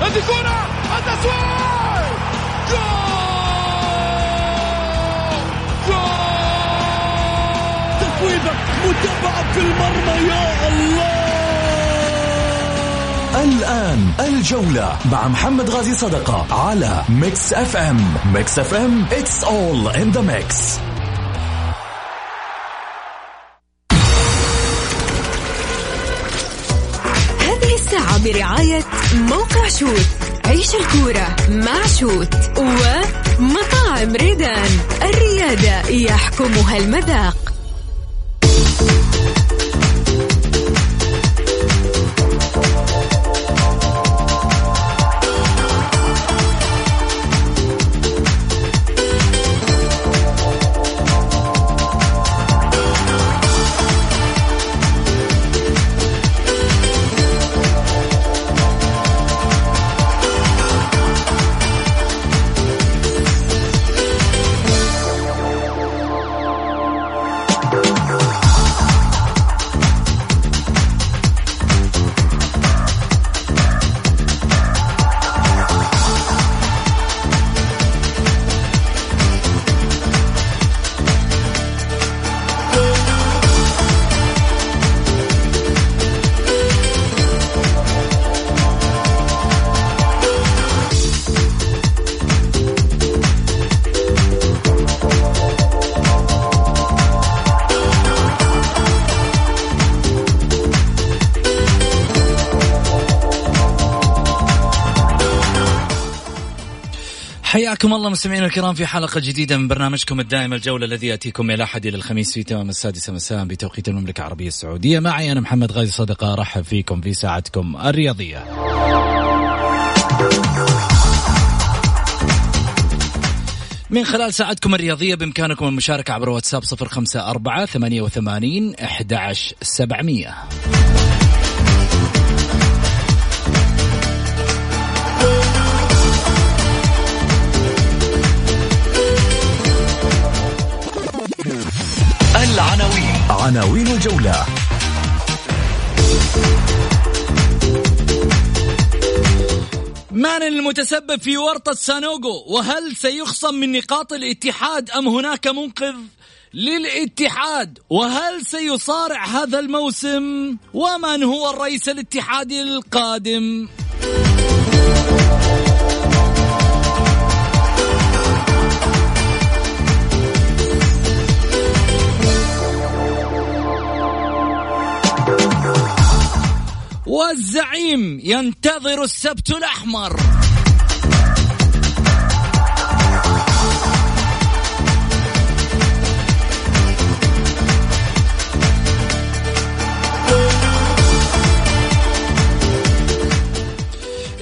هذه كرة! التسويق جول! جول! تصويبة متابعة في المرمى يا الله! الآن الجولة مع محمد غازي صدقة على ميكس أف أم. ميكس أف أم it's all in the mix. برعاية موقع شوت. عيش الكورة مع شوت ومطاعم ريدان. الريادة يحكمها المذاق. حياكم الله مستمعينا الكرام في حلقة جديدة من برنامجكم الدائم الجولة الذي يأتيكم من الأحد إلى الخميس في تمام السادسة مساء بتوقيت المملكة العربية السعودية. معي أنا محمد غازي صدقة أرحب فيكم في ساعتكم الرياضية. من خلال ساعتكم الرياضية بإمكانكم المشاركة عبر واتساب 054 88 11700 وعناوين الجولة. من المتسبب في ورطة سانوغو؟ وهل سيخصم من نقاط الاتحاد أم هناك منقذ للاتحاد؟ وهل سيصارع هذا الموسم؟ ومن هو الرئيس الاتحادي القادم؟ والزعيم ينتظر السبت الأحمر.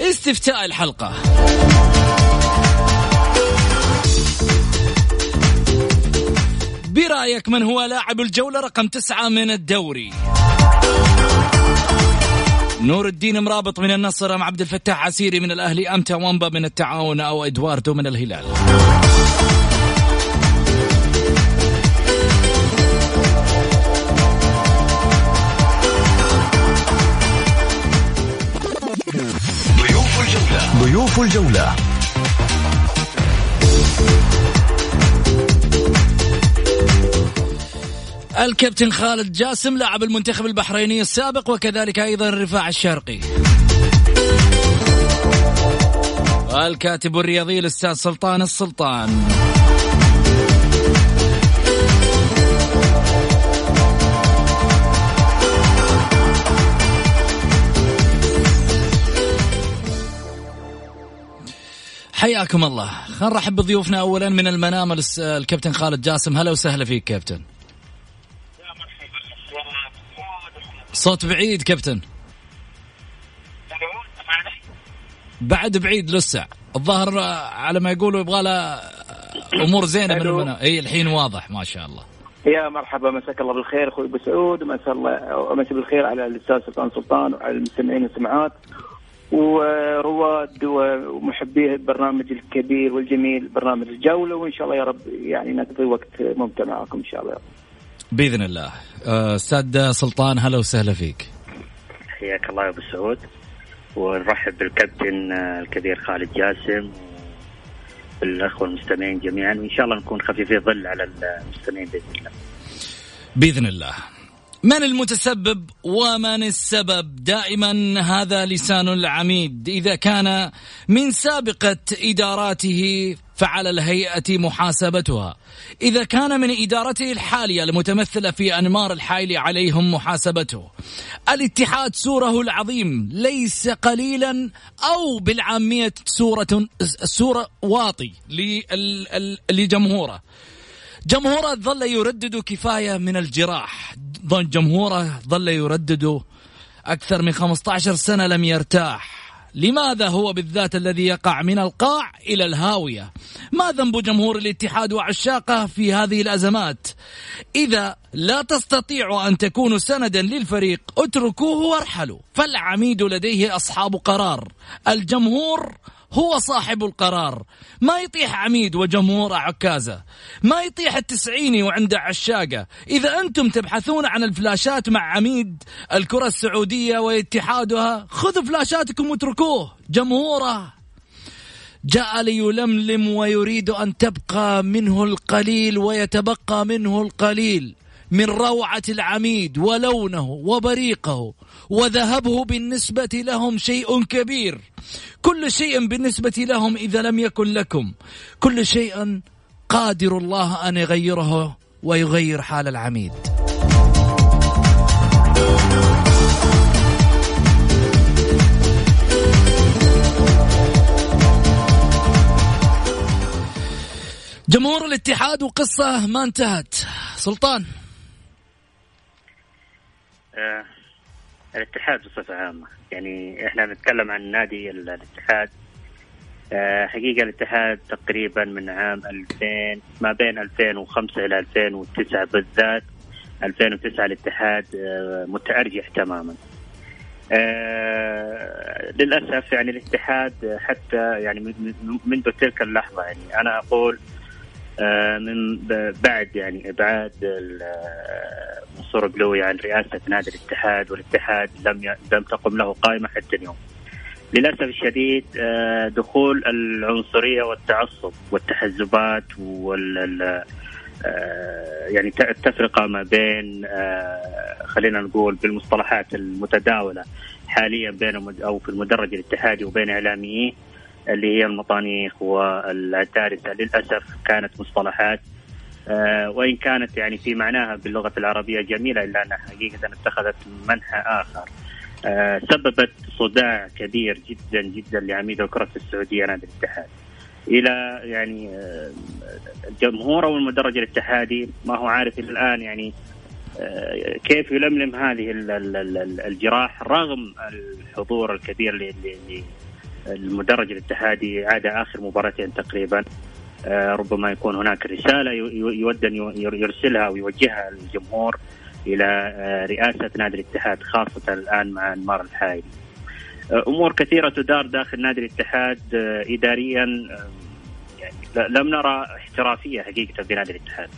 استفتاء الحلقة. برأيك من هو لاعب الجولة رقم تسعة من الدوري؟ نور الدين مرابط من النصر أم عبد الفتاح عسيري من الأهلي أم توامبا من التعاون أو إدواردو من الهلال. ضيوف الجولة. ضيوف الجولة. الكابتن خالد جاسم لاعب المنتخب البحريني السابق وكذلك أيضا الرفاع الشرقي. الكاتب الرياضي الأستاذ سلطان السلطان. حياكم الله. خلينا نرحب بضيوفنا اولا من المنام الكابتن خالد جاسم. هلا وسهلا فيك كابتن. صوت بعيد كابتن. بعد بعيد لسه. الظاهر آه، على ما يقولوا يبغى له أمور زينة من ألو. المنام. اي الحين واضح ما شاء الله. يا مرحبا مساك الله بالخير أخوي أبو سعود. ومسا الله ومسا بالخير على الأستاذ سلطان سلطان وعلى المستمعين والسمعات ورواد ومحبي البرنامج الكبير والجميل برنامج الجولة. وإن شاء الله يا رب يعني نقضي وقت ممتع معكم إن شاء الله بإذن الله. آه، أستاذ سلطان هلا وسهلا فيك. حياك الله يا أبو سعود. ونرحب بالكابتن الكبير خالد جاسم بالاخوه المستمعين جميعا. وإن شاء الله نكون خفيفي ظل على المستمعين بإذن الله. بإذن الله. من المتسبب ومن السبب؟ دائما هذا لسان العميد. إذا كان من سابقة إداراته فعلى الهيئة محاسبتها. إذا كان من إدارته الحالية المتمثلة في أنمار الحايل عليهم محاسبته. الاتحاد سوره العظيم ليس قليلا أو بالعامية سورة سورة واطي لجمهوره. جمهوره ظل يردد كفاية من الجراح. جمهوره ظل يردد أكثر من 15 سنة لم يرتاح. لماذا هو بالذات الذي يقع من القاع إلى الهاوية؟ ما ذنب جمهور الاتحاد وعشاقه في هذه الأزمات؟ إذا لا تستطيعوا أن تكونوا سندا للفريق اتركوه وارحلوا. فالعميد لديه أصحاب قرار. الجمهور هو صاحب القرار. ما يطيح عميد وجمهور عكازة. ما يطيح التسعيني وعنده عشاقة. إذا أنتم تبحثون عن الفلاشات مع عميد الكرة السعودية واتحادها خذوا فلاشاتكم واتركوه. جمهوره. جاء ليلملم ويريد أن تبقى منه القليل ويتبقى منه القليل من روعة العميد ولونه وبريقه. وذهبه بالنسبة لهم شيء كبير. كل شيء بالنسبة لهم إذا لم يكن لكم. كل شيء قادر الله أن يغيره ويغير حال العميد. جمهور الاتحاد وقصة ما انتهت. سلطان. آه الاتحاد بصفة عامة. يعني إحنا نتكلم عن نادي الاتحاد. آه حقيقة الاتحاد تقريبا من عام 2000 ما بين 2005 إلى 2009 بالذات. 2009 الاتحاد آه متأرجح تماما. آه للأسف يعني الاتحاد حتى يعني منذ تلك اللحظة يعني أنا أقول من بعد يعني إبعاد منصور قلوي عن رئاسة نادي الاتحاد والاتحاد لم لم تقم له قائمة حتى اليوم. للأسف الشديد آه، دخول العنصرية والتعصب والتحزبات وال آه، يعني التفرقة ما بين خلينا نقول بالمصطلحات المتداولة حاليا بين أو في المدرج الاتحادي وبين إعلاميين اللي هي المطانيخ والتارثه للأسف كانت مصطلحات آه، وإن كانت يعني في معناها باللغة العربية جميلة إلا أنها حقيقة اتخذت منحى آخر. آه، سببت صداع كبير جدا جدا لعميد الكرة السعودية نادي الاتحاد. إلى يعني آه، الجمهور أو المدرج الاتحادي ما هو عارف إلى الآن يعني كيف يلملم هذه الجراح رغم الحضور الكبير المدرج الاتحادي عاد آخر مباراتين تقريبا. آه، ربما يكون هناك رسالة يود أن يرسلها ويوجهها للجمهور إلى آه، رئاسة نادي الاتحاد خاصة الآن مع أنمار الحايلي. آه، أمور كثيرة تدار داخل نادي الاتحاد اداريا يعني لم نرى احترافية حقيقة في نادي الاتحاد.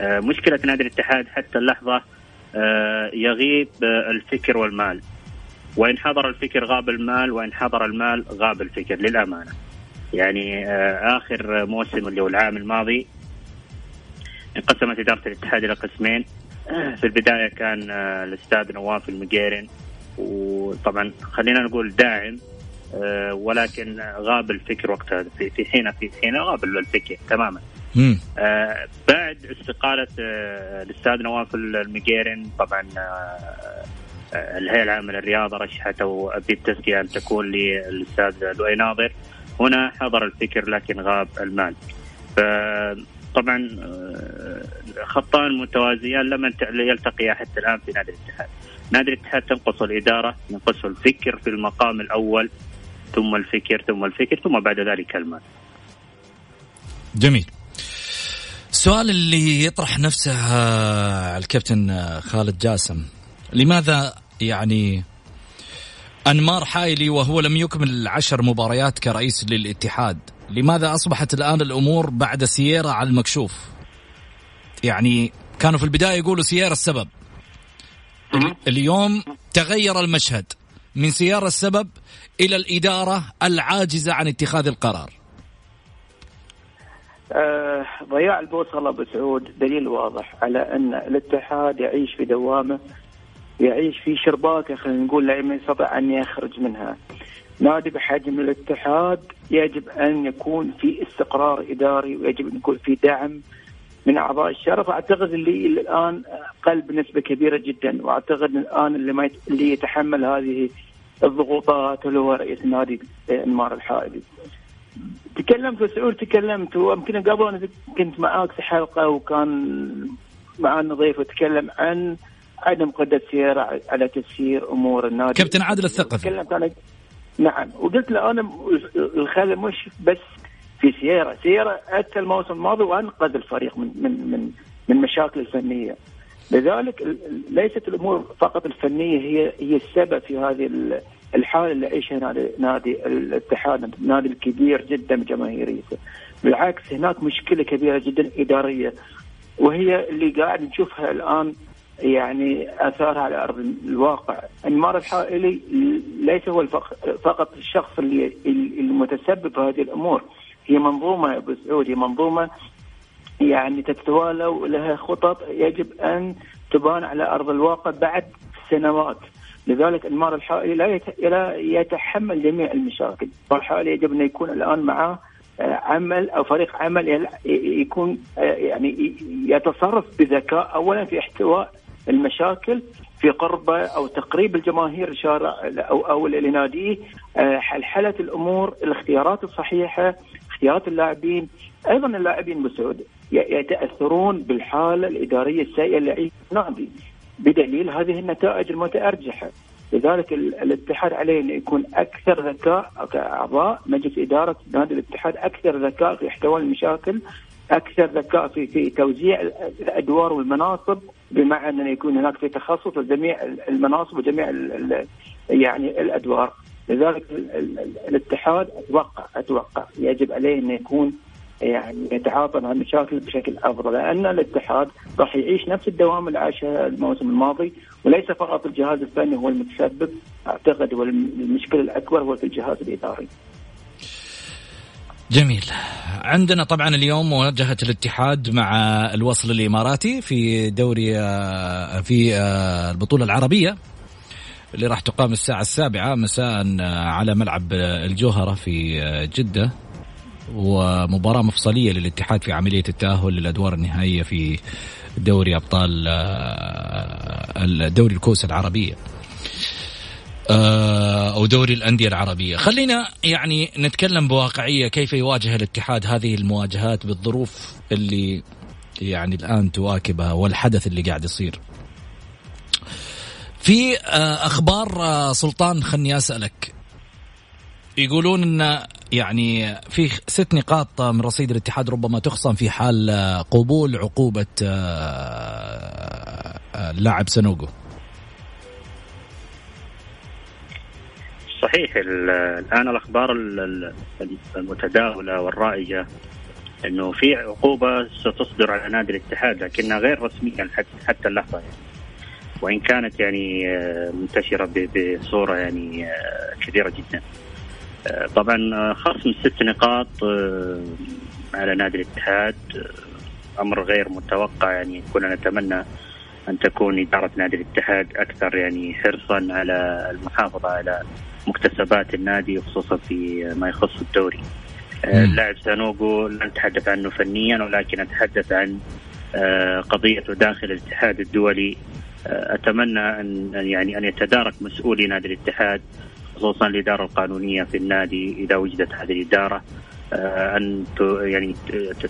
مشكلة نادي الاتحاد حتى اللحظة يغيب الفكر والمال. وإن حضر الفكر غاب المال وإن حضر المال غاب الفكر للأمانة يعني آه، آخر موسم اللي هو العام الماضي انقسمت إدارة الاتحاد إلى قسمين. في البداية كان آه، الأستاذ نواف المقيرن وطبعا خلينا نقول داعم آه، ولكن غاب الفكر وقتها. في حين في حين غاب الفكر تماما. بعد استقالة الأستاذ نواف المقيرن طبعا الهيئة العامة للرياضة رشحت أو بالتزكيه أن تكون للأستاذ لؤي ناظر. هنا حضر الفكر لكن غاب المال. طبعا آه، خطان متوازيان لم يلتقيا حتى الآن في نادي الاتحاد. نادي الاتحاد تنقص الإدارة ينقصه الفكر في المقام الأول ثم الفكر ثم الفكر ثم بعد ذلك المال. جميل. السؤال اللي يطرح نفسه آه، الكابتن آه، خالد جاسم. لماذا يعني أنمار حايلي وهو لم يكمل العشر مباريات كرئيس للاتحاد. لماذا أصبحت الآن الأمور بعد سييرا على المكشوف؟ يعني كانوا في البداية يقولوا سييرا السبب. اليوم تغير المشهد من سيارة السبب إلى الإدارة العاجزة عن اتخاذ القرار. آه ضياع البوصلة أبو سعود دليل واضح على أن الاتحاد يعيش في دوامة يعيش في شرباكة خلينا نقول لا يستطيع أن يخرج منها نادي بحجم الاتحاد يجب أن يكون في استقرار إداري ويجب أن يكون في دعم من أعضاء الشرف أعتقد اللي, الآن قل بنسبه كبيرة جدا وأعتقد الآن اللي ما اللي يتحمل هذه الضغوطات اللي هو رئيس النادي إنمار الحائلي. تكلمت سعود تكلمت ويمكن قبل أنا كنت معاك في حلقة وكان معنا ضيف وتكلم عن عدم قدره سيارة على تسيير أمور النادي. كابتن عادل الثقفي. تكلمت نعم. وقلت له أنا الخلل مش بس في سيارة. سيارة أتى الموسم الماضي وأنقذ الفريق من من من من مشاكل الفنية. لذلك ليست الأمور فقط الفنية هي هي السبب في هذه الحالة اللي يعيشها نادي نادي الاتحاد نادي الكبير جدا بجماهيريته بالعكس هناك مشكلة كبيرة جدا إدارية وهي اللي قاعد نشوفها الآن يعني آثارها على أرض الواقع، انمار الحائلي ليس هو فقط الشخص اللي المتسبب في هذه الأمور، هي منظومة أبو سعود هي منظومة يعني تتوالى ولها خطط يجب أن تبان على أرض الواقع بعد سنوات. لذلك المار الحائلي لا لا يتحمل جميع المشاكل، المار الحائلي يجب أن يكون الآن معه آه، عمل أو فريق عمل يكون آه، يعني يتصرف بذكاء اولا في احتواء المشاكل في قربه أو تقريب الجماهير الشارع أو أو لناديه آه، حلحله الأمور الاختيارات الصحيحة اختيارات اللاعبين أيضا اللاعبين بسعود يتأثرون بالحالة الإدارية السيئة اللي يعيش النادي بدليل هذه النتائج المتأرجحة. لذلك الاتحاد عليه انه يكون أكثر ذكاء كاعضاء مجلس إدارة نادي الاتحاد أكثر ذكاء في احتواء المشاكل أكثر ذكاء في في توزيع الأدوار والمناصب بمعنى انه يكون هناك في تخصص لجميع المناصب وجميع يعني الأدوار لذلك الاتحاد أتوقع أتوقع يجب عليه انه يكون يعني يتعاطى مع المشاكل بشكل أفضل لأن الاتحاد راح يعيش نفس الدوام اللي الموسم الماضي وليس فقط الجهاز الفني هو المتسبب أعتقد هو المشكلة الأكبر هو في الجهاز الإداري. جميل. عندنا طبعا اليوم مواجهة الاتحاد مع الوصل الإماراتي في دوري آه، في آه، البطولة العربية اللي راح تقام الساعة السابعة مساء على ملعب الجوهرة في جدة. ومباراة مفصلية للاتحاد في عملية التأهل للأدوار النهائية في دوري أبطال دوري الكوس العربية. أو دوري الأندية العربية. خلينا يعني نتكلم بواقعية كيف يواجه الاتحاد هذه المواجهات بالظروف اللي يعني الآن تواكبها والحدث اللي قاعد يصير. في آه، أخبار آه، سلطان خلني أسألك. يقولون إن يعني في ست نقاط من رصيد الاتحاد ربما تخصم في حال آه، قبول عقوبة اللاعب سنوجو صحيح الآن الأخبار المتداولة والرائجة إنه في عقوبة ستصدر على نادي الاتحاد لكنها غير رسمية حتى اللحظة يعني. وإن كانت يعني آه، منتشرة بصورة يعني آه، كبيرة جدا. آه، طبعا خصم ست نقاط على نادي الاتحاد أمر غير متوقع يعني كنا نتمنى أن تكون إدارة نادي الاتحاد أكثر يعني حرصا على المحافظة على مكتسبات النادي خصوصا في ما يخص الدوري. اللاعب سانوغو لا نتحدث عنه فنيا ولكن أتحدث عن قضيته داخل الاتحاد الدولي. أتمنى أن يعني أن يتدارك مسؤولي نادي الاتحاد خصوصا الإدارة القانونية في النادي إذا وجدت هذه الإدارة. آه، أن يعني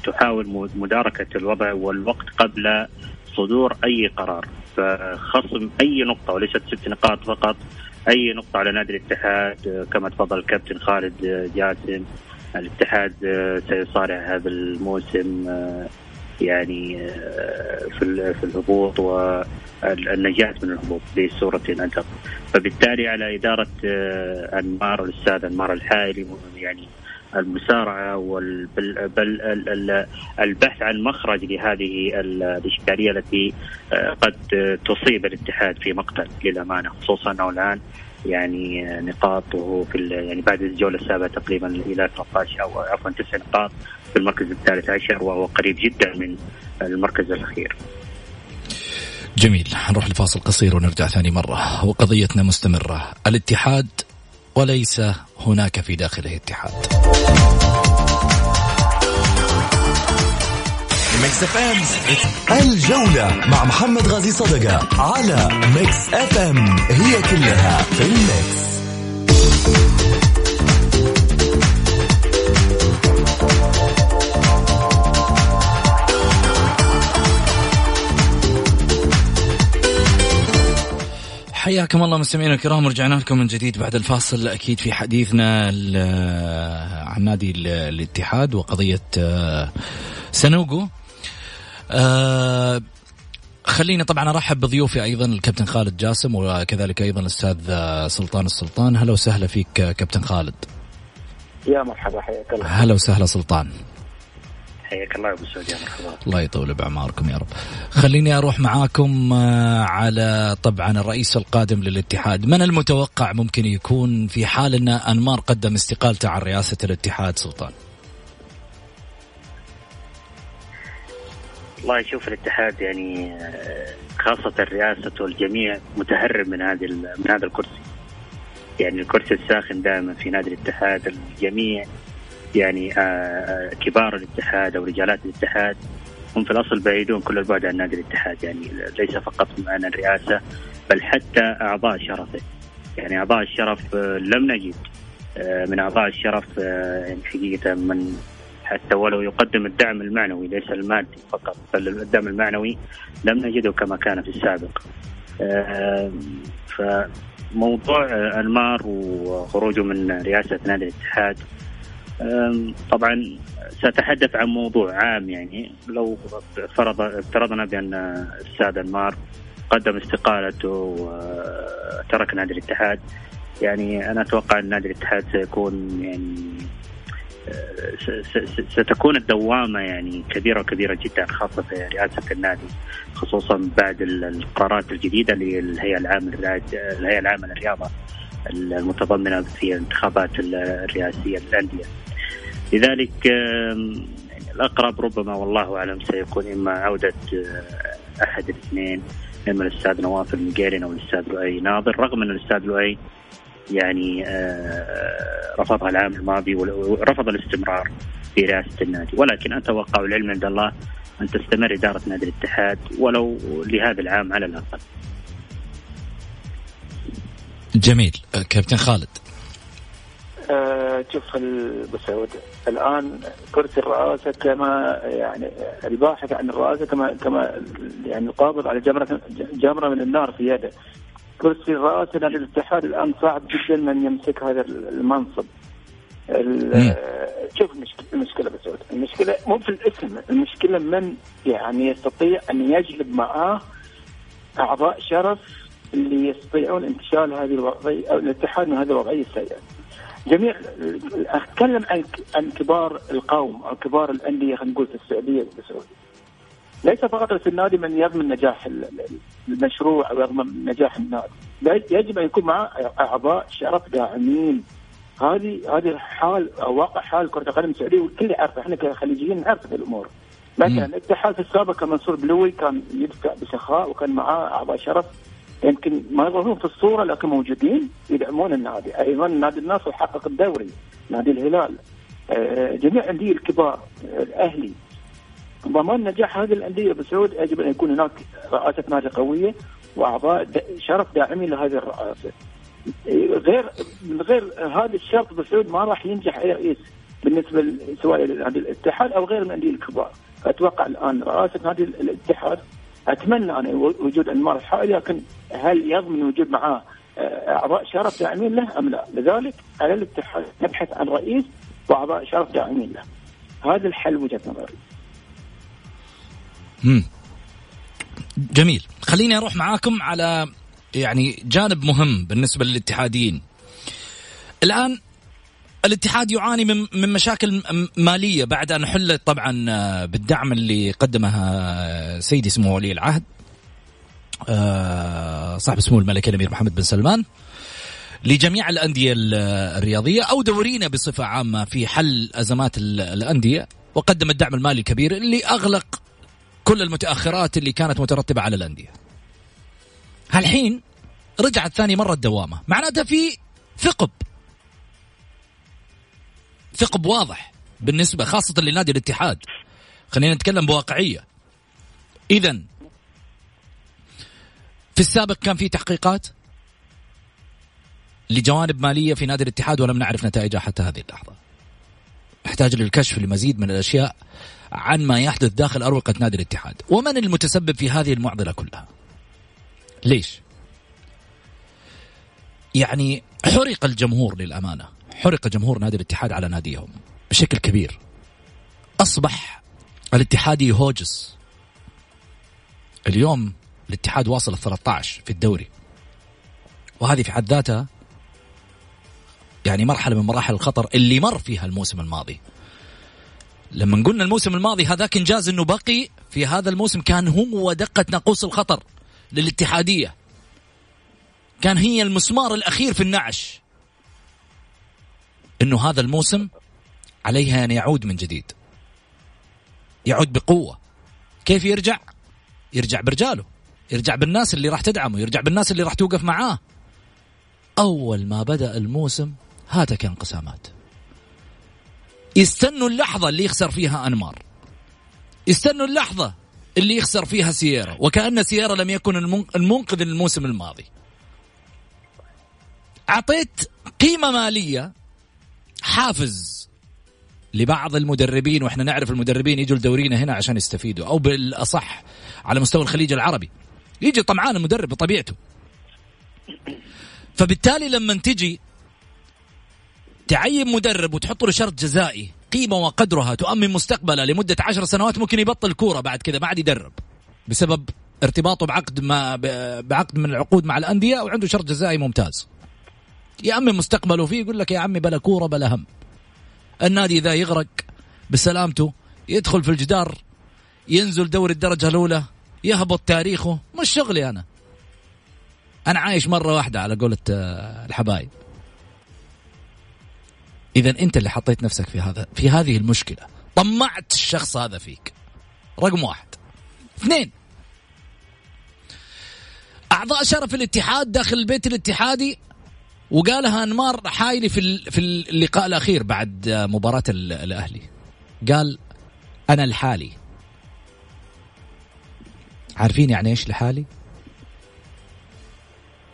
تحاول مداركة الوضع والوقت قبل صدور أي قرار. فخصم أي نقطة وليست ست نقاط فقط أي نقطة على نادي الاتحاد آه، كما تفضل الكابتن خالد جاسم. الاتحاد آه، سيصارع هذا الموسم يعني في في الهبوط والنجاة من الهبوط بصورة أدق. فبالتالي على إدارة آه، أنمار الأستاذ أنمار الحائلي يعني المسارعة بل البحث عن مخرج لهذه الإشكالية التي آه، قد تصيب الاتحاد في مقتل للأمانة خصوصا أنه الآن يعني نقاط وهو في يعني بعد الجولة السابعة تقريبا إلى 13 أو عفوا تسع نقاط في المركز الثالث عشر وهو قريب جدا من المركز الأخير. جميل نروح لفاصل قصير ونرجع ثاني مرة وقضيتنا مستمرة الاتحاد وليس هناك في داخله اتحاد. ميكس إف إم الجولة مع محمد غازي صدقة على ميكس إف إم. هي كلها في ال mix. حياكم الله مستمعينا الكرام رجعنا لكم من جديد بعد الفاصل. أكيد في حديثنا عن نادي الاتحاد وقضية آه، سنوجو آه خليني طبعا أرحب بضيوفي أيضا الكابتن خالد جاسم وكذلك أيضا الأستاذ سلطان السلطان. هلا وسهلا فيك كابتن خالد. يا مرحبا حياك الله. هلا وسهلا سلطان. حياك الله أبو سعود يا مرحبا. الله يطول بعماركم يا رب. خليني أروح معاكم آه، على طبعا الرئيس القادم للاتحاد. من المتوقع ممكن يكون في حال أن أنمار قدم استقالته عن رئاسة الاتحاد سلطان؟ والله شوف الاتحاد يعني آه، خاصة رئاسته الجميع متهرب من هذه من هذا الكرسي. يعني الكرسي الساخن دائما في نادي الاتحاد الجميع يعني آه، آه، كبار الاتحاد أو رجالات الاتحاد هم في الأصل بعيدون كل البعد عن نادي الاتحاد يعني ليس فقط عن الرئاسة بل حتى أعضاء شرفه. يعني أعضاء الشرف لم نجد من أعضاء الشرف يعني حقيقة من حتى ولو يقدم الدعم المعنوي ليس المادي فقط بل الدعم المعنوي لم نجده كما كان في السابق فموضوع انمار وخروجه من رئاسة نادي الاتحاد طبعا سأتحدث عن موضوع عام يعني. لو فرض افترضنا بأن الأستاذ أنمار قدم استقالته وترك نادي الاتحاد يعني أنا أتوقع أن نادي الاتحاد سيكون يعني ستكون الدوامة يعني كبيرة وكبيرة جدا خاصة في رئاسة النادي خصوصا بعد القرارات الجديدة للهيئة العامة الهيئة العامة للرياضة المتضمنة في الانتخابات الرئاسية للأندية لذلك الأقرب ربما والله أعلم سيكون إما عودة آه، أحد الاثنين إما الأستاذ نواف المقيرين أو الأستاذ لؤي ناظر رغم أن الأستاذ لؤي يعني آه، رفضها العام الماضي ورفض الاستمرار في رئاسة النادي. ولكن أتوقع العلم عند الله أن تستمر إدارة نادي الاتحاد ولو لهذا العام على الأقل. جميل. آه، كابتن خالد. شوف أبو سعود الآن كرسي الرئاسة كما يعني الباحث عن الرئاسة كما كما يعني القابض على جمره جمرة من النار في يده. كرسي الرئاسة نادي الاتحاد الآن صعب جدا من يمسك هذا المنصب. شوف المشكلة بسعود المشكلة مو في الاسم المشكلة من يعني يستطيع أن يجلب معاه أعضاء شرف اللي يستطيعون انتشال هذه الوضعية أو الاتحاد من هذه الوضعية السيئة. جميع أتكلم عن عن كبار القوم أو كبار الأندية خلينا نقول في السعودية بسعود ليس فقط في النادي من يضمن نجاح المشروع أو يضمن نجاح النادي. يجب أن يكون معه أعضاء شرف داعمين. هذه هذه حال أو واقع حال كرة القدم السعودية والكل يعرفه. إحنا كخليجيين نعرف هذه الأمور. مثلا الاتحاد في السابق كان منصور بلوي كان يدفع بسخاء وكان معاه أعضاء شرف. يمكن ما يظهرون في الصورة لكن موجودين يدعمون النادي أيضا نادي النصر حقق الدوري نادي الهلال آه، جميع الأندية الكبار الأهلي ضمان نجاح هذه الأندية بسعود يجب أن يكون هناك رئاسة نادي قوية وأعضاء شرف داعمين لهذه الرئاسة. غير من غير هذا الشرط بسعود ما راح ينجح أي رئيس بالنسبة سواء لنادي الاتحاد أو غير الأندية الكبار. أتوقع الآن رئاسة نادي الاتحاد أتمنى أنا وجود انمار الحائل لكن هل يضمن وجود معاه أعضاء شرف داعمين له أم لا؟ لذلك على الاتحاد نبحث عن رئيس وأعضاء شرف داعمين له. هذا الحل وجهة نظري. مم. جميل خليني أروح معاكم على يعني جانب مهم بالنسبة للاتحاديين الآن الاتحاد يعاني من من مشاكل مالية بعد أن حلت طبعا آه، بالدعم اللي قدمه آه، سيدي سمو ولي العهد آه، صاحب سمو الملك الأمير محمد بن سلمان لجميع الأندية الرياضية أو دورينا بصفة عامة في حل أزمات الأندية وقدم الدعم المالي الكبير اللي أغلق كل المتأخرات اللي كانت مترتبة على الأندية. هالحين رجعت ثاني مرة الدوامة معناتها في ثقب ثقب واضح بالنسبة خاصة لنادي الاتحاد. خلينا نتكلم بواقعية. إذا في السابق كان في تحقيقات لجوانب مالية في نادي الاتحاد ولم نعرف نتائجها حتى هذه اللحظة. نحتاج للكشف لمزيد من الأشياء عن ما يحدث داخل أروقة نادي الاتحاد. ومن المتسبب في هذه المعضلة كلها؟ ليش؟ يعني حرق الجمهور للأمانة. حرق جمهور نادي الاتحاد على ناديهم بشكل كبير. أصبح الاتحادي هوجس اليوم الاتحاد واصل ال 13 في الدوري. وهذه في حد ذاتها يعني مرحلة من مراحل الخطر اللي مر فيها الموسم الماضي. لما قلنا الموسم الماضي هذاك إنجاز إنه بقي في هذا الموسم كان هو دقة ناقوس الخطر للاتحادية. كان هي المسمار الأخير في النعش. إنه هذا الموسم عليها أن يعود من جديد. يعود بقوة. كيف يرجع؟ يرجع برجاله. يرجع بالناس اللي راح تدعمه. يرجع بالناس اللي راح توقف معاه. أول ما بدأ الموسم هاتك انقسامات. يستنوا اللحظة اللي يخسر فيها أنمار. يستنوا اللحظة اللي يخسر فيها سيارة وكأن سيارة لم يكن المنقذ الموسم الماضي. أعطيت قيمة مالية حافز لبعض المدربين وإحنا نعرف المدربين يجوا لدورينا هنا عشان يستفيدوا أو بالأصح على مستوى الخليج العربي. يجي طمعان المدرب بطبيعته. فبالتالي لما تجي تعين مدرب وتحط له شرط جزائي قيمة وقدرها تؤمن مستقبله لمدة عشر سنوات ممكن يبطل كورة بعد كذا ما عاد يدرب. بسبب ارتباطه بعقد ما بعقد من العقود مع الأندية وعنده شرط جزائي ممتاز. يأمن مستقبله فيه يقول لك يا عمي بلا كورة بلا هم. النادي إذا يغرق بسلامته يدخل في الجدار ينزل دوري الدرجة الأولى يهبط تاريخه. مش شغلي أنا. أنا عايش مرة واحدة على قولة آه، الحبايب. إذا أنت اللي حطيت نفسك في هذا في هذه المشكلة. طمعت الشخص هذا فيك. رقم واحد. اثنين. أعضاء شرف الاتحاد داخل البيت الاتحادي وقالها انمار حايلي في في اللقاء الأخير بعد مباراة الأهلي. قال أنا لحالي. عارفين يعني إيش لحالي؟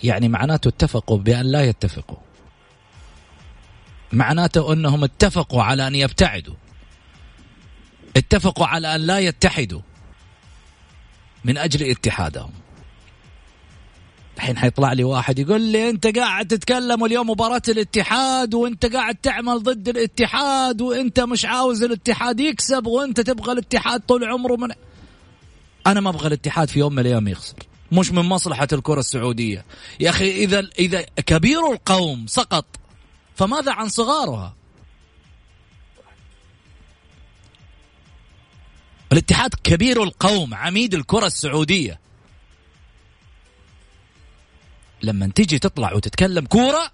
يعني معناته اتفقوا بأن لا يتفقوا. معناته أنهم اتفقوا على أن يبتعدوا. اتفقوا على أن لا يتحدوا من أجل اتحادهم. الحين حيطلع لي واحد يقول لي انت قاعد تتكلم اليوم مباراة الاتحاد وانت قاعد تعمل ضد الاتحاد وانت مش عاوز الاتحاد يكسب وانت تبغى الاتحاد طول عمره من أنا ما أبغى الاتحاد في يوم من الأيام يخسر. مش من مصلحة الكرة السعودية. يا أخي إذا إذا كبير القوم سقط فماذا عن صغارها؟ الاتحاد كبير القوم عميد الكرة السعودية. لما تيجي تطلع وتتكلم كورة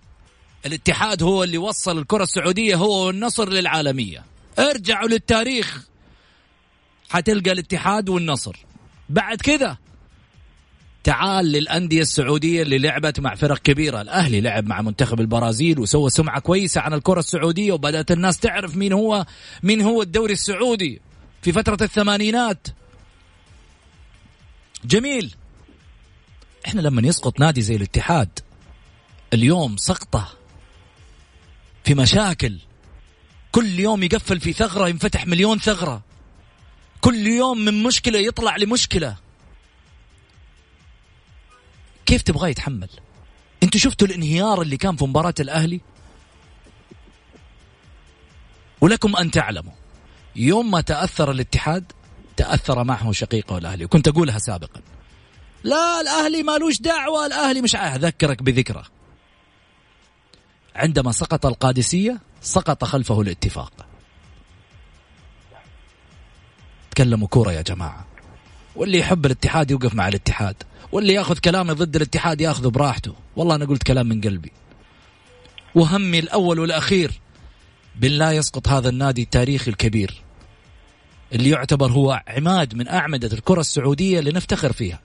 الاتحاد هو اللي وصل الكرة السعودية هو والنصر للعالمية. ارجعوا للتاريخ. حتلقى الاتحاد والنصر. بعد كذا تعال للأندية السعودية اللي لعبت مع فرق كبيرة. الأهلي لعب مع منتخب البرازيل وسوى سمعة كويسة عن الكرة السعودية وبدأت الناس تعرف مين هو مين هو الدوري السعودي. في فترة الثمانينات. جميل. إحنا لما يسقط نادي زي الاتحاد اليوم سقطة في مشاكل. كل يوم يقفل في ثغرة ينفتح مليون ثغرة. كل يوم من مشكلة يطلع لمشكلة. كيف تبغاه يتحمل؟ أنتوا شفتوا الانهيار اللي كان في مباراة الأهلي؟ ولكم أن تعلموا يوم ما تأثر الاتحاد تأثر معه شقيقه الأهلي. وكنت أقولها سابقا. لا الأهلي مالوش دعوة الأهلي مش أذكرك بذكرى. عندما سقط القادسية سقط خلفه الاتفاق. تكلموا كورة يا جماعة. واللي يحب الاتحاد يوقف مع الاتحاد. واللي ياخذ كلامي ضد الاتحاد ياخذه براحته. والله أنا قلت كلام من قلبي. وهمي الأول والأخير بالله يسقط هذا النادي التاريخي الكبير. اللي يعتبر هو عماد من أعمدة الكرة السعودية اللي نفتخر فيها.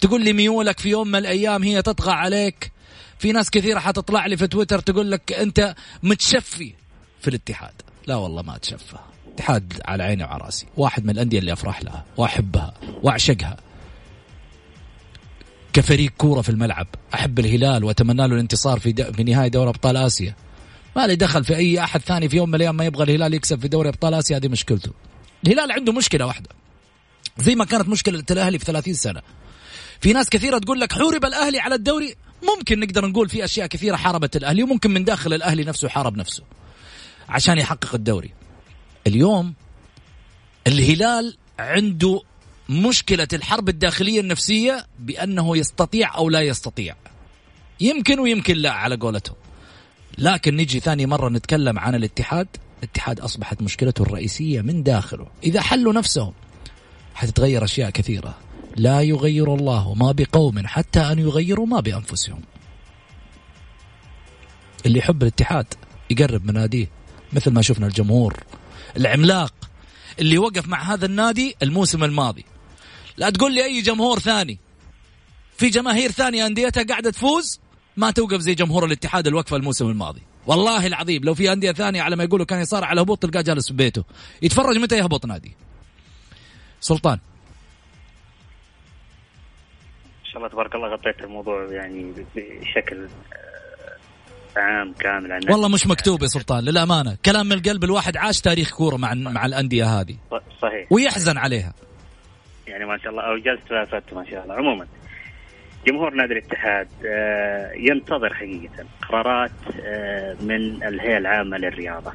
تقول لي ميولك في يوم من الأيام هي تطغى عليك. في ناس كثيرة حتطلع لي في تويتر تقول لك أنت متشفي. في الاتحاد. لا والله ما أتشفى. اتحاد على عيني وعلى رأسي. واحد من الأندية اللي أفرح لها وأحبها وأعشقها. كفريق كورة في الملعب. أحب الهلال وأتمنى له الانتصار في في نهايه دوري أبطال آسيا. ما لي دخل في أي أحد ثاني في يوم من الأيام ما يبغى الهلال يكسب في دوري أبطال آسيا هذه مشكلته. الهلال عنده مشكلة واحدة. زي ما كانت مشكلة الأهلي في 30 سنة. في ناس كثيرة تقول لك حورب الأهلي على الدوري. ممكن نقدر نقول في أشياء كثيرة حاربت الأهلي وممكن من داخل الأهلي نفسه حارب نفسه عشان يحقق الدوري. اليوم الهلال عنده مشكلة الحرب الداخلية النفسية بأنه يستطيع أو لا يستطيع. يمكن ويمكن لا على قولتهم لكن نجي ثاني مرة نتكلم عن الاتحاد. الاتحاد أصبحت مشكلته الرئيسية من داخله. إذا حلوا نفسهم حتتغير أشياء كثيرة. لا يغير الله ما بقوم حتى أن يغيروا ما بأنفسهم. اللي يحب الاتحاد يقرب من ناديه مثل ما شفنا الجمهور العملاق اللي وقف مع هذا النادي الموسم الماضي. لا تقول لي أي جمهور ثاني. في جماهير ثانية أنديتها قاعدة تفوز ما توقف زي جمهور الاتحاد الوقفة الموسم الماضي. والله العظيم لو في أندية ثانية على ما يقولوا كان يصارع على هبوط تلقاه جالس في بيته. يتفرج متى يهبط نادي؟ سلطان. شاء الله تبارك الله غطيت الموضوع يعني بشكل آه، عام كامل عن والله مش مكتوب يا سلطان للأمانة. كلام من القلب الواحد عاش تاريخ كورة مع مع الأندية هذه. صحيح. ويحزن عليها. يعني ما شاء الله أو جلست فاتت ما شاء الله. عموما جمهور نادي الاتحاد آه، ينتظر حقيقة قرارات آه، من الهيئة العامة للرياضة.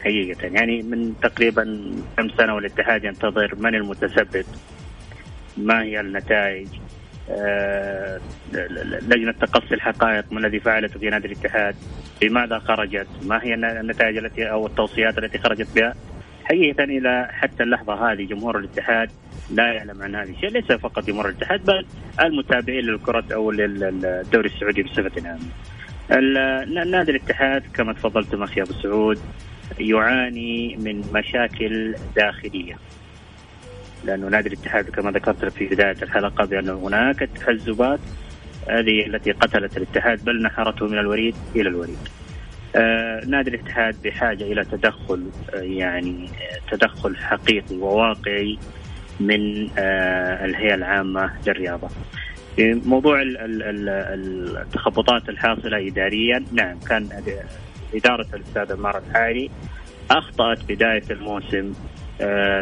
حقيقة يعني من تقريبا كم سنة والاتحاد ينتظر من المتسبب ما هي النتائج لجنة تقصي الحقائق ما الذي فعلته في نادي الاتحاد بماذا خرجت ما هي النتائج التي أو التوصيات التي خرجت بها. حقيقة إلى حتى اللحظة هذه جمهور الاتحاد لا يعلم عن هذا الشيء ليس فقط جمهور الاتحاد بل المتابعين للكرة أو للدوري السعودي بصفة عامة. نادي الاتحاد كما تفضلتم أخي أبو سعود يعاني من مشاكل داخلية. لأنه نادي الاتحاد كما ذكرت في بداية الحلقة بأن هناك تحزبات هذه التي قتلت الاتحاد بل نحرته من الوريد إلى الوريد. آه نادي الاتحاد بحاجة إلى تدخل آه يعني تدخل حقيقي وواقعي من آه الهيئة العامة للرياضة. في موضوع التخبطات الحاصلة اداريا نعم كان إدارة الأستاذ عمار الحاري أخطأت بداية الموسم آه،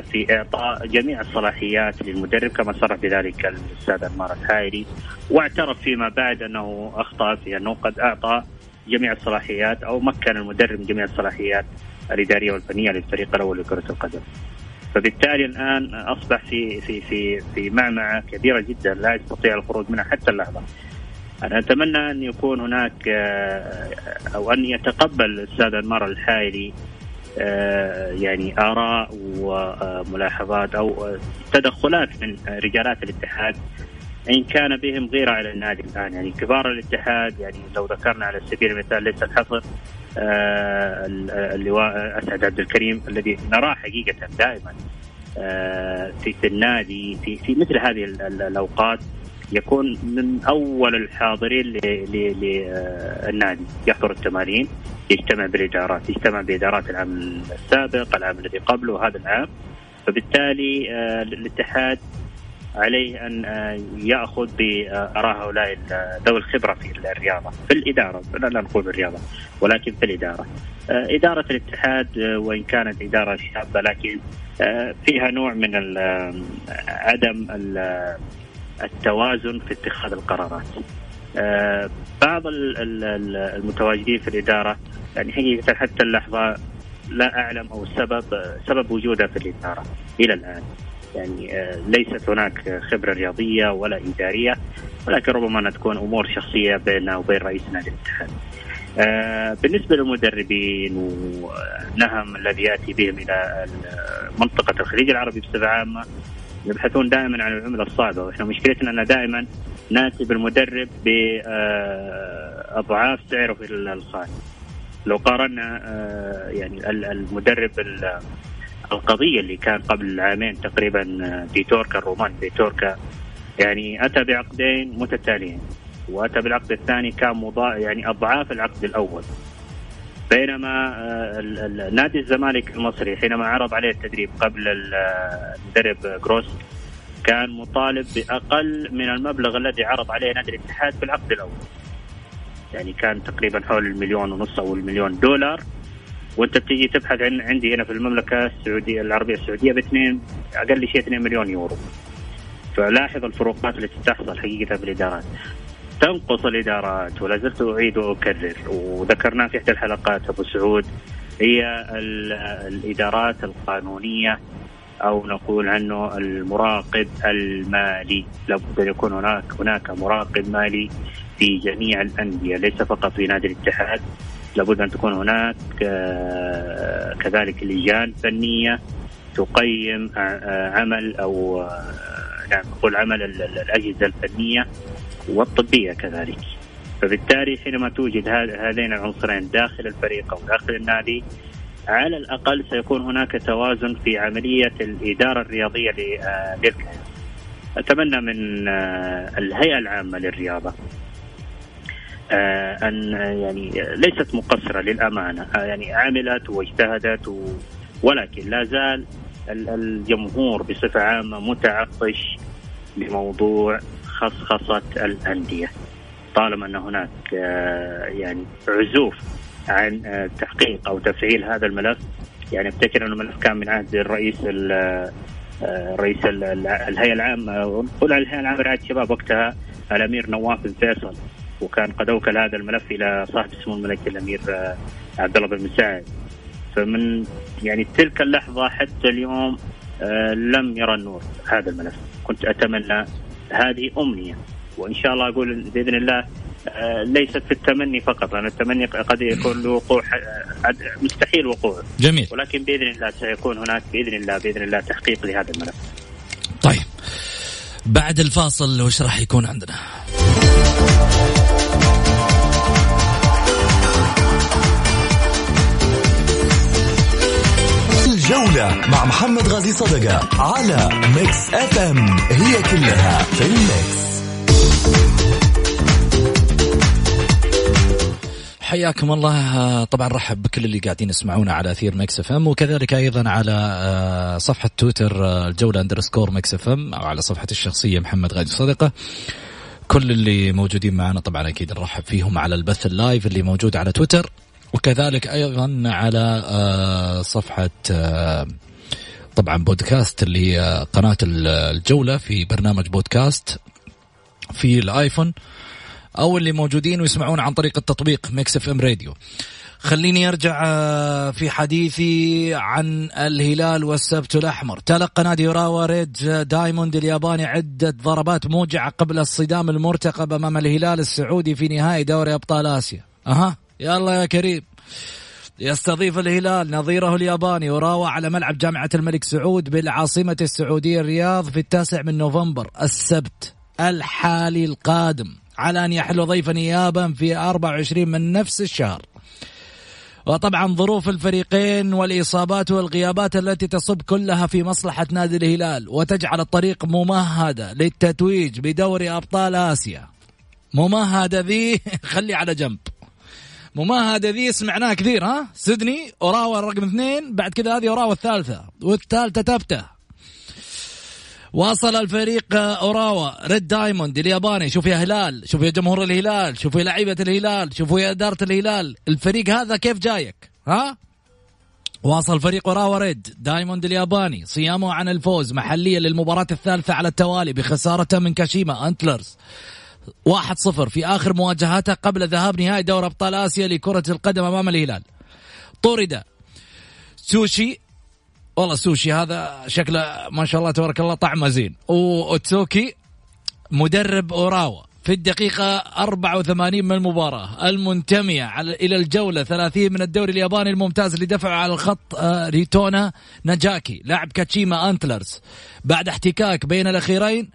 في إعطاء جميع الصلاحيات للمدرب كما صرح بذلك الأستاذ أنمار الحايري واعترف فيما بعد أنه أخطأ في أنه قد أعطى جميع الصلاحيات أو مكن المدرب من جميع الصلاحيات الإدارية والفنية للفريق الأول لكرة القدم. فبالتالي الآن أصبح في في في في معمعة كبيرة جدا لا يستطيع الخروج منها حتى اللحظة. أنا أتمنى أن يكون هناك آه، أو أن يتقبل الأستاذ أنمار الحايري آه، يعني آراء وملاحظات أو تدخلات من رجالات الاتحاد إن كان بهم غيرة على النادي الآن. يعني كبار الاتحاد يعني لو ذكرنا على سبيل المثال ليس الحصر آه، اللواء أسعد عبد الكريم الذي نراه حقيقة دائما آه، في النادي في في مثل هذه الأوقات. يكون من أول الحاضرين للنادي يحضر التمارين يجتمع بالإدارات يجتمع بإدارات العام السابق العام الذي قبله هذا العام. فبالتالي آه، الاتحاد عليه أن آه، يأخذ بآراء هؤلاء ذوي الخبرة في الرياضة في الإدارة لا نقول بالرياضة ولكن في الإدارة. آه، إدارة الاتحاد وإن كانت إدارة شابة لكن فيها نوع من عدم التوازن في اتخاذ القرارات. آه، بعض المتواجدين في الإدارة يعني حقيقة حتى اللحظة لا أعلم أو السبب سبب وجودها في الإدارة إلى الآن. يعني آه، ليست هناك خبرة رياضية ولا إدارية ولكن ربما تكون أمور شخصية بيننا وبين رئيس نادي الاتحاد آه، بالنسبة للمدربين والنهم الذي يأتي بهم إلى منطقة الخليج العربي بصفة عامة يبحثون دائما عن العملة الصعبة وإحنا مشكلتنا ان دائما ناتي بالمدرب باضعاف سعره في الخارج لو قارنا آه، يعني المدرب القضية اللي كان قبل عامين تقريبا فيتوركا الرومان فيتوركا يعني أتى بعقدين متتاليين وأتى بالعقد الثاني كان مضاع يعني أضعاف العقد الأول. بينما آه، نادي الزمالك المصري حينما عرض عليه التدريب قبل المدرب جروس كان مطالب بأقل من المبلغ الذي عرض عليه نادي الاتحاد في العقد الأول. يعني كان تقريبا حول المليون ونص أو المليون دولار وأنت بتيجي تبحث عن عندي هنا في المملكة السعوديه العربية السعودية باثنين أقل شيء 2 مليون يورو. فلاحظ الفروقات التي تحصل حقيقة في الإدارات. تنقص الإدارات ولا زلت أعيد وأكرر. وذكرناه في إحدى الحلقات أبو سعود هي الإدارات القانونية أو نقول عنه المراقب المالي. لابد أن يكون هناك هناك مراقب مالي في جميع الأندية ليس فقط في نادي الاتحاد. لابد أن تكون هناك آه، كذلك لجان فنية تقيم آه، عمل أو آه، نعم نقول عمل الأجهزة الفنية. والطبية كذلك فبالتالي حينما توجد هذين العنصرين داخل الفريق أو داخل النادي على الأقل سيكون هناك توازن في عملية الإدارة الرياضية للكيان. أتمنى من آه، الهيئة العامة للرياضة آه، أن يعني ليست مقصرة للأمانة آه، يعني عملت واجتهدت ولكن لا زال الجمهور بصفة عامة متعطش لموضوع خصخصه الأندية. طالما أن هناك يعني عزوف عن آه، تحقيق أو تفعيل هذا الملف يعني افتكر انه الملف كان من عهد الرئيس آه، رئيس الهيئة العامة نقول الهيئة العامة رعاية الشباب وقتها الأمير نواف بن فيصل وكان قد أوكل هذا الملف إلى صاحب السمو الملكي الأمير آه، عبد الله بن مساعد. فمن يعني تلك اللحظة حتى اليوم لم يرى النور هذا الملف. كنت أتمنى هذه أمنية. وإن شاء الله أقول بإذن الله آه، ليست في التمني فقط لأن التمني قد يكون له وقوع آه، مستحيل وقوعه جميل. ولكن بإذن الله سيكون هناك بإذن الله بإذن الله تحقيق لهذا الملف. طيب. بعد الفاصل وش راح يكون عندنا؟ الجولة مع محمد غازي صدقة على Mix FM هي كلها في ال mix. حياكم الله. طبعا رحب بكل اللي قاعدين يسمعونا على أثير Mix FM وكذلك أيضا على آه، صفحة تويتر آه، الجولة underscore Mix FM أو على صفحتي الشخصية محمد غازي صدقة. كل اللي موجودين معنا طبعا أكيد نرحب فيهم على البث ال live اللي موجود على تويتر. وكذلك أيضا على آه، صفحة طبعا بودكاست اللي هي قناة الجولة في برنامج بودكاست في الآيفون أو اللي موجودين ويسمعون عن طريق التطبيق Mix FM Radio. خليني أرجع آه، في حديثي عن الهلال والسبت الأحمر. تلقى نادي أوراوا ريد دايموند الياباني عدة ضربات موجعة قبل الصدام المرتقب أمام الهلال السعودي في نهائي دوري أبطال آسيا. أها. يلا يا كريم. يستضيف الهلال نظيره الياباني وراوى على ملعب جامعة الملك سعود بالعاصمة السعودية الرياض في التاسع من نوفمبر السبت الحالي القادم على أن يحل ضيفا إيابا في 24 من نفس الشهر. وطبعا ظروف الفريقين والإصابات والغيابات التي تصب كلها في مصلحة نادي الهلال وتجعل الطريق ممهدة للتتويج بدوري أبطال آسيا. ممهدة ذي؟ خلي على جنب. ممهدة ذي سمعناها كثير ها؟ سيدني أوراوا رقم اثنين بعد كذا هذه أوراوا الثالثة والثالثة ثابتة. واصل الفريق أوراوا ريد دايموند الياباني شوف يا هلال شوف يا جمهور الهلال شوفوا يا لعيبة الهلال شوفوا يا إدارة الهلال الفريق هذا كيف جايك؟ ها؟ واصل فريق أوراوا ريد دايموند الياباني صيامه عن الفوز محليا للمباراة الثالثة على التوالي بخسارته من كاشيما أنتلرز 1-0 في آخر مواجهاته قبل ذهاب نهائي دوري أبطال آسيا لكرة القدم أمام الهلال. طرد سوشي. والله السوشي هذا شكله ما شاء الله تبارك الله طعمه زين. وأوتسوكي مدرب أوراوا في الدقيقة 84 من المباراة المنتمية على إلى الجولة 30 من الدوري الياباني الممتاز اللي دفع على الخط آه، ريتونا ناجاكي لاعب كاتشيما أنتلرز. بعد احتكاك بين الأخيرين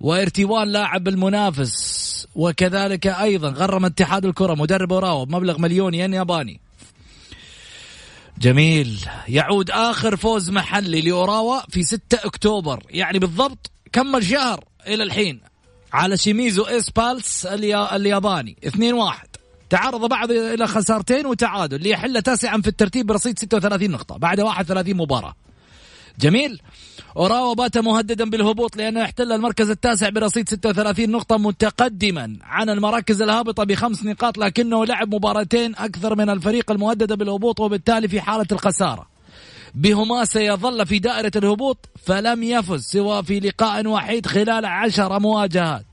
وارتوان لاعب المنافس وكذلك أيضا غرم اتحاد الكرة مدرب أوراوا بمبلغ مليون ين ياباني. جميل. يعود آخر فوز محلي لأوراوا في 6 أكتوبر. يعني بالضبط كمل شهر إلى الحين. على شيميزو اسبالس الياباني. 2 1 تعرض بعض إلى خسارتين وتعادل. ليحل تاسعا في الترتيب برصيد 36 نقطة. بعد 31 مباراة. جميل. اوراوا بات مهددا بالهبوط لأنه يحتل المركز التاسع برصيد 36 نقطة متقدما عن المراكز الهابطة بخمس نقاط لكنه لعب مباراتين أكثر من الفريق المهدد بالهبوط وبالتالي في حالة الخسارة. بهما سيظل في دائرة الهبوط فلم يفز سوى في لقاء وحيد خلال عشر مواجهات.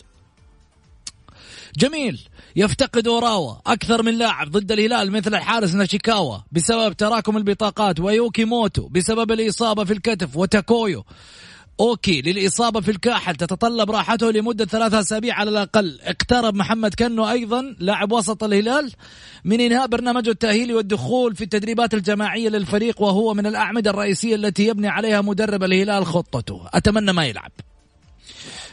جميل. يفتقد اوراوا أكثر من لاعب ضد الهلال مثل الحارس ناشيكاوا بسبب تراكم البطاقات ويوكي موتو بسبب الإصابة في الكتف وتاكويو. أوكي للإصابة في الكاحل تتطلب راحته لمدة ثلاثة أسابيع على الأقل. اقترب محمد كنو أيضا لاعب وسط الهلال من إنهاء برنامجه التاهيلي والدخول في التدريبات الجماعية للفريق وهو من الأعمدة الرئيسية التي يبني عليها مدرب الهلال خطته. أتمنى ما يلعب.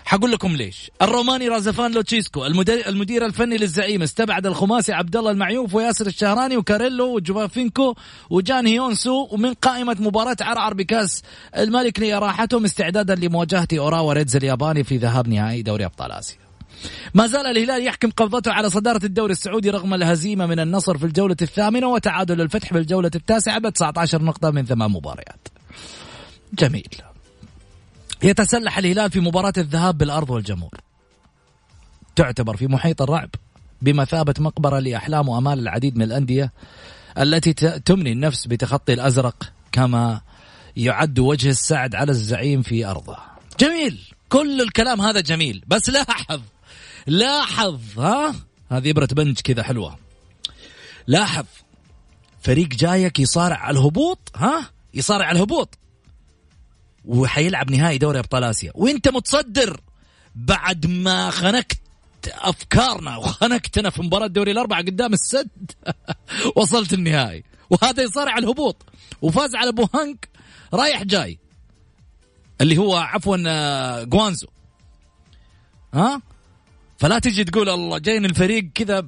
حقول لكم ليش. الروماني رازفان لوتشيسكو المدير, المدير الفني للزعيم استبعد الخماسي عبد الله المعيوف وياسر الشهراني وكاريلو وجوفينكو وجانغ هيون سو من قائمة مباراة عرعر بكاس الملك لإراحتهم استعدادا لمواجهة أوراوا ريدز الياباني في ذهاب نهائي دوري أبطال آسيا. ما زال الهلال يحكم قبضته على صدارة الدوري السعودي رغم الهزيمة من النصر في الجولة الثامنة وتعادل الفتح في الجولة التاسعة ب 19 نقطة من ثمان مباريات. جميل. يتسلح الهلال في مباراة الذهاب بالأرض والجمهور. تعتبر في محيط الرعب بمثابة مقبرة لأحلام وأمال العديد من الأندية التي تمني النفس بتخطي الأزرق كما يعد وجه السعد على الزعيم في أرضه. جميل. كل الكلام هذا جميل. بس لاحظ لاحظ ها؟ هذه إبرة بنج كذا حلوة. لاحظ فريق جايك يصارع على الهبوط ها؟ يصارع على الهبوط. وحيلعب نهائي دوري أبطال آسيا. وأنت متصدر بعد ما خنقت أفكارنا وخنقتنا في مباراة دوري الأربعة قدام السد وصلت النهائي. وهذا يصارع الهبوط. وفاز على بوهانك رايح جاي. اللي هو عفوا آه، جوانزو. ها؟ فلا تجي تقول الله جايين الفريق كذا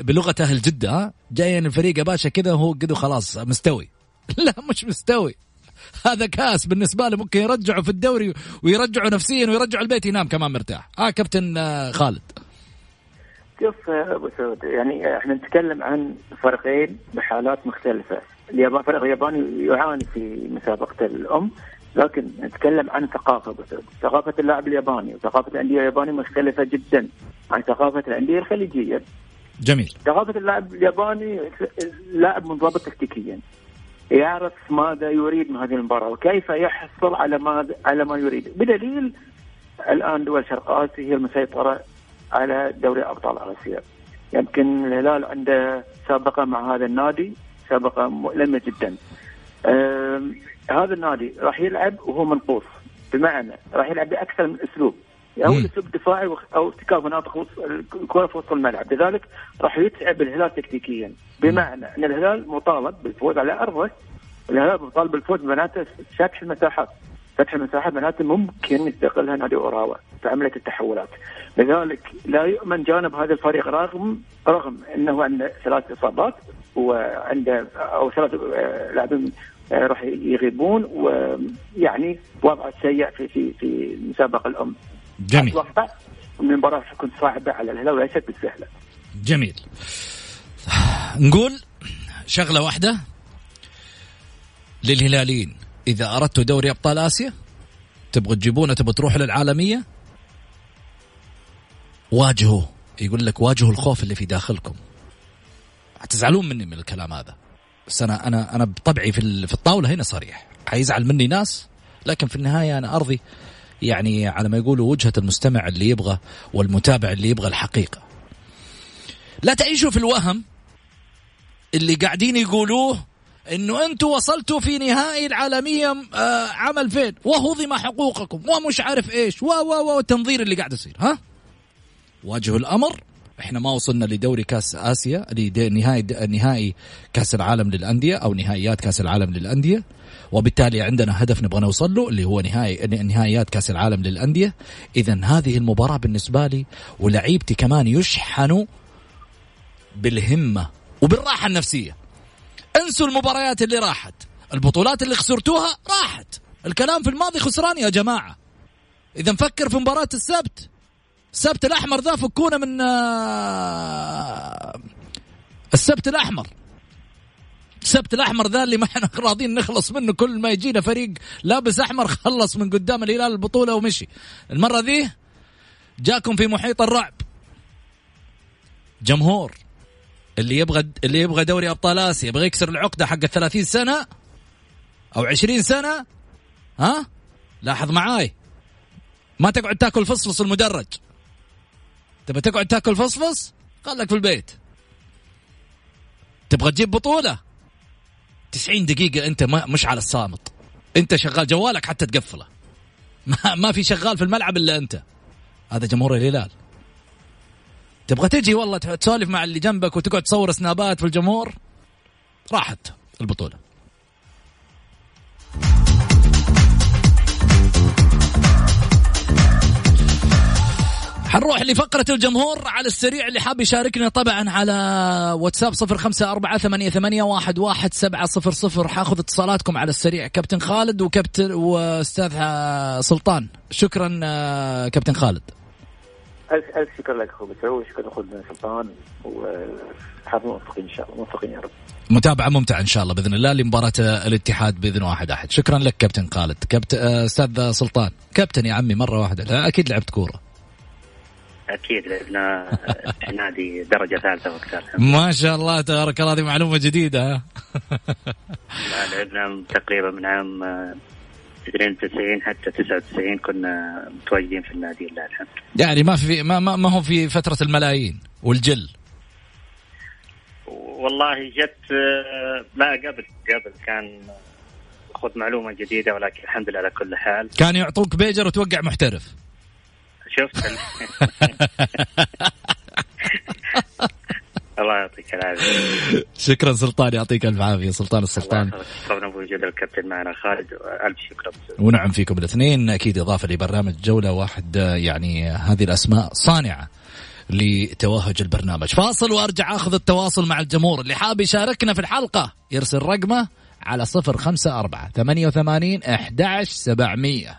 بلغة أهل جدة ها؟ جايين الفريق يا باشا كذا هو كذا خلاص مستوي. لا مش مستوي. هذا كاس بالنسبة له ممكن يرجعه في الدوري ويرجعه نفسيا ويرجعه البيت ينام كمان مرتاح. آه كابتن آه، خالد. شوف أبو سعود يعني إحنا نتكلم عن فريقين بحالات مختلفة. اليابان فريق الياباني يعاني في مسابقة الأم لكن نتكلم عن ثقافة أبو سعود. ثقافة اللاعب الياباني وثقافة الأندية اليابانية مختلفة جدا عن ثقافة الأندية الخليجية. جميل. ثقافة اللاعب الياباني لاعب منضبط تكتيكيا. يعرف ماذا يريد من هذه المباراة وكيف يحصل على ما على ما يريد؟ بدليل الآن دول شرق اسيا هي المسيطرة على دوري أبطال آسيا. يمكن الهلال عنده سابقة مع هذا النادي سابقة مؤلمة جدا. هذا النادي راح يلعب وهو منقوص. بمعنى راح يلعب بأكثر من أسلوب. أو اسلوب دفاعي أو ارتكاب مناطق الكرة في وسط الملعب. لذلك راح يتعب الهلال تكتيكيا. بمعنى أن الهلال مطالب بالفوز على أرضه. الهلال مطالب بالفوز معناته فتح المساحات. فتح المساحات معناته ممكن يستغلها نادي أوراوا في عملية التحولات. لذلك لا يؤمن جانب هذا الفريق رغم رغم إنه عنده ثلاث إصابات وعنده أو ثلاث آه، لاعبين آه، راح يغيبون. ويعني وضع سيء في في في المسابقه الأم. جميل. أتوقع المباراة حتكون صعبة على الهلال وليست بالسهلة. جميل. نقول شغلة واحدة للهلاليين. إذا أردتوا دوري أبطال آسيا تبغوا تجيبونه تبغوا تروحوا للعالمية واجهوا يقول لك واجهوا الخوف اللي في داخلكم. حتزعلون مني من الكلام هذا. بس أنا أنا أنا بطبعي في في الطاولة هنا صريح. حيزعل مني ناس لكن في النهاية أنا أرضي يعني على ما يقولوا وجهة المستمع اللي يبغى والمتابع اللي يبغى الحقيقة. لا تعيشوا في الوهم اللي قاعدين يقولوه إنه أنتم وصلتوا في نهائي العالمية آه عام 2000 وهضم حقوقكم ومش عارف إيش و و و التنظير اللي قاعد يصير ها؟ واجهوا الأمر إحنا ما وصلنا لدوري كأس آسيا لنهائي نهائي كأس العالم للأندية أو نهائيات كأس العالم للأندية. وبالتالي عندنا هدف نبغى نوصل له اللي هو نهائي نهائيات كأس العالم للأندية. اذا هذه المباراة بالنسبة لي ولعيبتي كمان يشحنوا بالهمة وبالراحة النفسية. انسوا المباريات اللي راحت. البطولات اللي خسرتوها راحت. الكلام في الماضي خسران يا جماعة. اذا نفكر في مباراة السبت. السبت الأحمر ذا فكونا من آه، السبت الأحمر. السبت الأحمر ذا اللي ما إحنا راضيين نخلص منه. كل ما يجينا فريق لابس أحمر خلص من قدام الهلال البطولة ومشي. المرة ذي جاكم في محيط الرعب. جمهور. اللي يبغى اللي يبغى دوري أبطال آسيا يبغى يكسر العقدة حق 30 سنة أو 20 سنة ها؟ لاحظ معاي. ما تقعد تاكل فصفص المدرج. تبغى تقعد تاكل فصفص؟ خلك في البيت. تبغى تجيب بطولة؟ 90 دقيقة أنت ما مش على الصامت. أنت شغال جوالك حتى تقفله. ما, ما في شغال في الملعب إلا أنت. هذا جمهور الهلال. تبغى تجي والله تسولف مع اللي جنبك وتقعد تصور سنابات في الجمهور؟ راحت البطولة. حنروح لفقرة الجمهور على السريع اللي حاب يشاركنا طبعا على واتساب صفر خمسة أربعة ثمانية, ثمانية واحد, واحد سبعة صفر صفر. حاخذ اتصالاتكم على السريع. كابتن خالد وكابتن وأستاذ سلطان. شكرا آه، كابتن خالد. الف ألف شكر لك أخوي مسعود شكرا اخونا سلطان وحاب موفقين إن شاء الله موفقين يا رب. متابعة ممتعة إن شاء الله بإذن الله لمباراة الاتحاد بإذن واحد أحد. شكرا لك كابتن خالد. كابتن آه، أستاذ سلطان. كابتن يا عمي مرة واحدة. أكيد لعبت كورة. أكيد لعبنا في نادي درجة ثالثة وقتها ما شاء الله تبارك الله هذه معلومة جديدة. لعبنا تقريبا من عام 92 حتى 99 كنا متواجدين في النادي لله الحمد يعني ما في ما, ما, ما هو في فترة الملايين والجل؟ والله جت لا قبل قبل كان خذ معلومة جديدة ولكن الحمد لله على كل حال. كان يعطوك بيجر وتوقع محترف. شفت؟ الله يعطيك العافية. شكرا سلطان يعطيك ألف عافية. سلطان السلطان. شكرا بوجود الكابتن معنا. خالد ألف شكرا. ونعم فيكم الاثنين. أكيد إضافة لبرنامج جولة واحد يعني هذه الأسماء صانعة لتوهج البرنامج. فاصل وأرجع أخذ التواصل مع الجمهور. اللي حاب يشاركنا في الحلقة يرسل رقمه على صفر خمسة أربعة ثمانية وثمانين أحد سبعمية.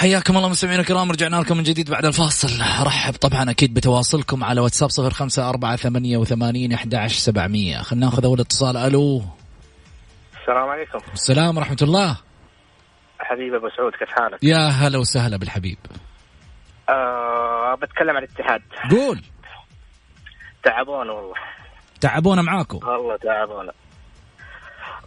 حياكم الله مستمعينا الكرام رجعنا لكم من جديد بعد الفاصل. رحب طبعا أكيد بتواصلكم على واتساب صفر خمسة أربعة ثمانية وثمانين أحد سبعمية. خلينا ناخذ أول اتصال. ألو. السلام عليكم. السلام ورحمة الله. حبيبي أبو سعود كيف حالك؟ يا هلا وسهلا بالحبيب. آه بتكلم عن الاتحاد. قول. تعبونا والله. تعبونا معاكم. والله تعبونا.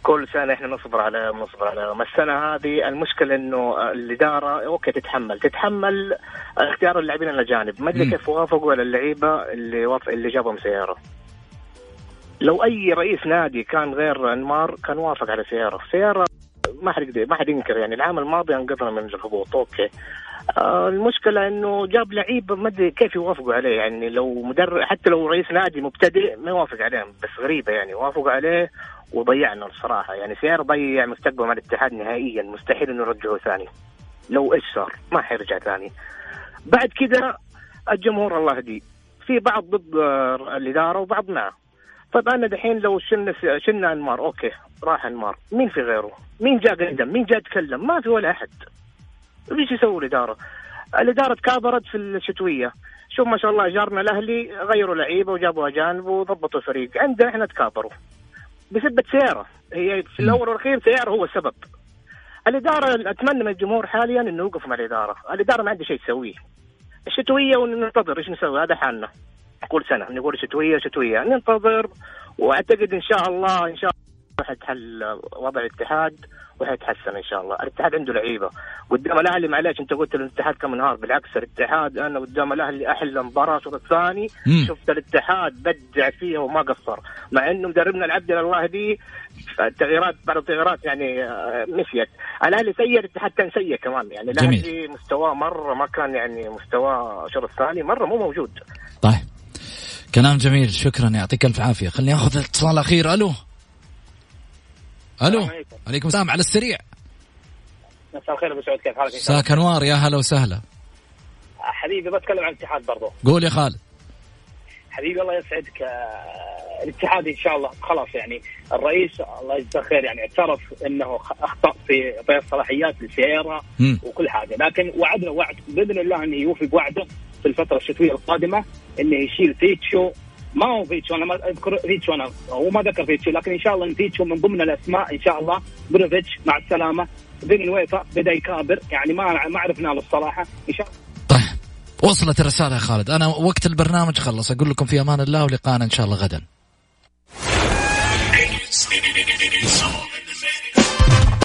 كل سنة إحنا نصبر عليهم نصبر عليهم السنة هذه المشكلة إنه الإدارة okay تتحمل. تتحمل اختيار اللاعبين الاجانب ما أدري. كيف وافقوا على اللعيبة اللي وف... اللي جابهم سييرا. لو أي رئيس نادي كان غير أنمار كان وافق على سييرا. سييرا ما حد ما حد ينكر يعني. العام الماضي أنقذنا من الهبوط. okay. المشكلة إنه جاب لعيبه ما أدري كيف يوافقوا عليه يعني لو مدرب حتى لو رئيس نادي مبتدئ ما يوافق عليهم بس غريبة يعني وافقوا عليه وضيعنا الصراحة. يعني سيارة ضيع مستقبل مع الاتحاد نهائيا مستحيل إنه يرجعه ثاني. لو إيش صار؟ ما حيرجع ثاني. بعد كذا الجمهور الله يهديه. في بعض ضد آه، الإدارة وبعض معه طيب أنا دحين لو شلنا شلنا أنمار أوكي راح أنمار. مين في غيره؟ مين جاء قدم؟ مين جاء تكلم؟ ما في ولا أحد. إيش يسوي الإدارة؟ الإدارة تكابرت في الشتوية. شوف ما شاء الله جارنا الأهلي غيروا لعيبة وجابوا أجانب وضبطوا الفريق. عندنا إحنا تكابروا. بسبه سياره هي في الأول والأخير سياره هو السبب. الإدارة أتمنى من الجمهور حاليا إنه يوقف مع الإدارة، الإدارة ما عندها شيء تسويه. الشتوية وننتظر إيش نسوي هذا حالنا. كل سنة نقول شتوية شتوية. ننتظر وأعتقد إن شاء الله إن شاء الله حيتحل وضع الاتحاد وحيتحسن إن شاء الله، الاتحاد عنده لعيبة، قدام الأهلي معلش أنت قلت الاتحاد كم انهار بالعكس الاتحاد أنا قدام الأهلي أحلى مباراه الشوط الثاني. شفت الاتحاد بدع فيها وما قصر، مع إنه مدربنا العبد الله دي التغييرات بعض التغييرات يعني آه، نسيت، الأهلي سيء الاتحاد كان سيء كمان يعني. الأهلي مستواه مرة ما كان يعني مستواه الشوط الثاني مرة مو موجود. طيب. كلام جميل. شكرا يعطيك ألف عافية. خليني آخذ اتصال اخير ألو. ألو. السلام عليكم. السلام على السريع. مساء الخير أبو سعود كيف حالك؟ مساك انوار يا هلا وسهلا. حبيبي بتكلم عن الاتحاد برضو. قول يا خالد. حبيبي الله يسعدك. آه، الاتحاد إن شاء الله خلاص يعني الرئيس الله يجزاه خير يعني اعترف إنه أخطأ في في الصلاحيات لسييرا. وكل حاجة. لكن وعدنا وعد بإذن الله إنه يوفي بوعده في الفترة الشتوية القادمة إنه يشيل فيتشو ما هو فيتشو أنا ما اذكر فيتشو أنا هو ما ذكر فيتشو لكن ان شاء الله ان فيتشو من ضمن الاسماء ان شاء الله بريوفيتش مع السلامه بين الويفا بدا يكابر يعني ما ما عرفنا له الصراحه ان شاء الله طيب وصلت الرسالة يا خالد أنا وقت البرنامج خلص أقول لكم في أمان الله ولقاءنا إن شاء الله غدا